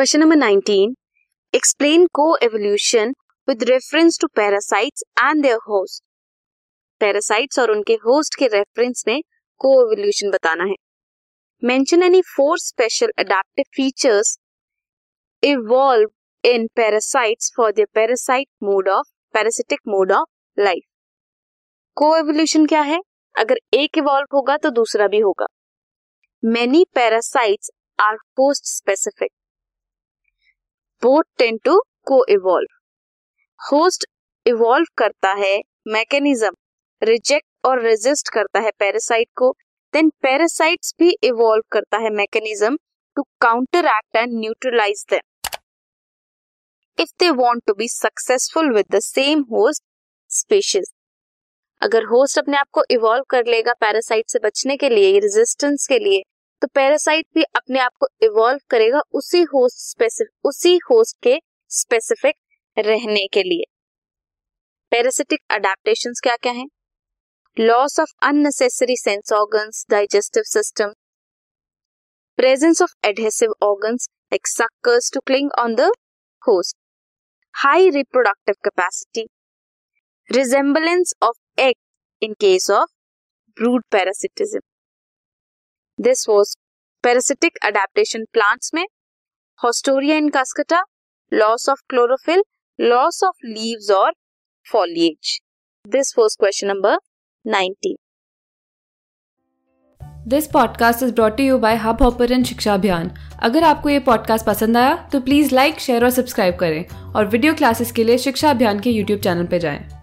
Question number 19 explain को evolution with reference to parasites and their host parasites और उनके host के reference में को एवोल्यूशन बताना है। Mention any four special adaptive features evolve in parasites for the parasite mode of parasitic mode of life को evolution क्या है? अगर एक इवॉल्व होगा तो दूसरा भी होगा। Many parasites are host specific both tend to coevolve host evolve करता है मैकेनिज्म रिजेक्ट और रेजिस्ट करता है पैरासाइट को देन पैरासाइट्स भी इवॉल्व करता है mechanism to counteract and neutralize them if they want to be successful with the same host species अगर होस्ट अपने आप को इवॉल्व कर लेगा पैरासाइट से बचने के लिए रेजिस्टेंस के लिए तो पैरासाइट भी अपने आप को इवॉल्व करेगा उसी होस्ट स्पेसिफिक उसी होस्ट के स्पेसिफिक रहने के लिए। पैरासिटिक अडेप्टेशन क्या क्या है? Loss of unnecessary sense organs digestive system presence of adhesive organs like to cling on the host high reproductive capacity resemblance of egg in case of brood parasitism this was parasitic adaptation plants में haustoria in cuscuta loss of chlorophyll loss of leaves और foliage this was question number 19 this podcast is brought you by hub hopper Shiksha Abhiyan अगर आपको ये podcast पसंद आया तो please like share और subscribe करें और वीडियो क्लासेस के लिए शिक्षा अभियान के यूट्यूब चैनल पर जाएँ।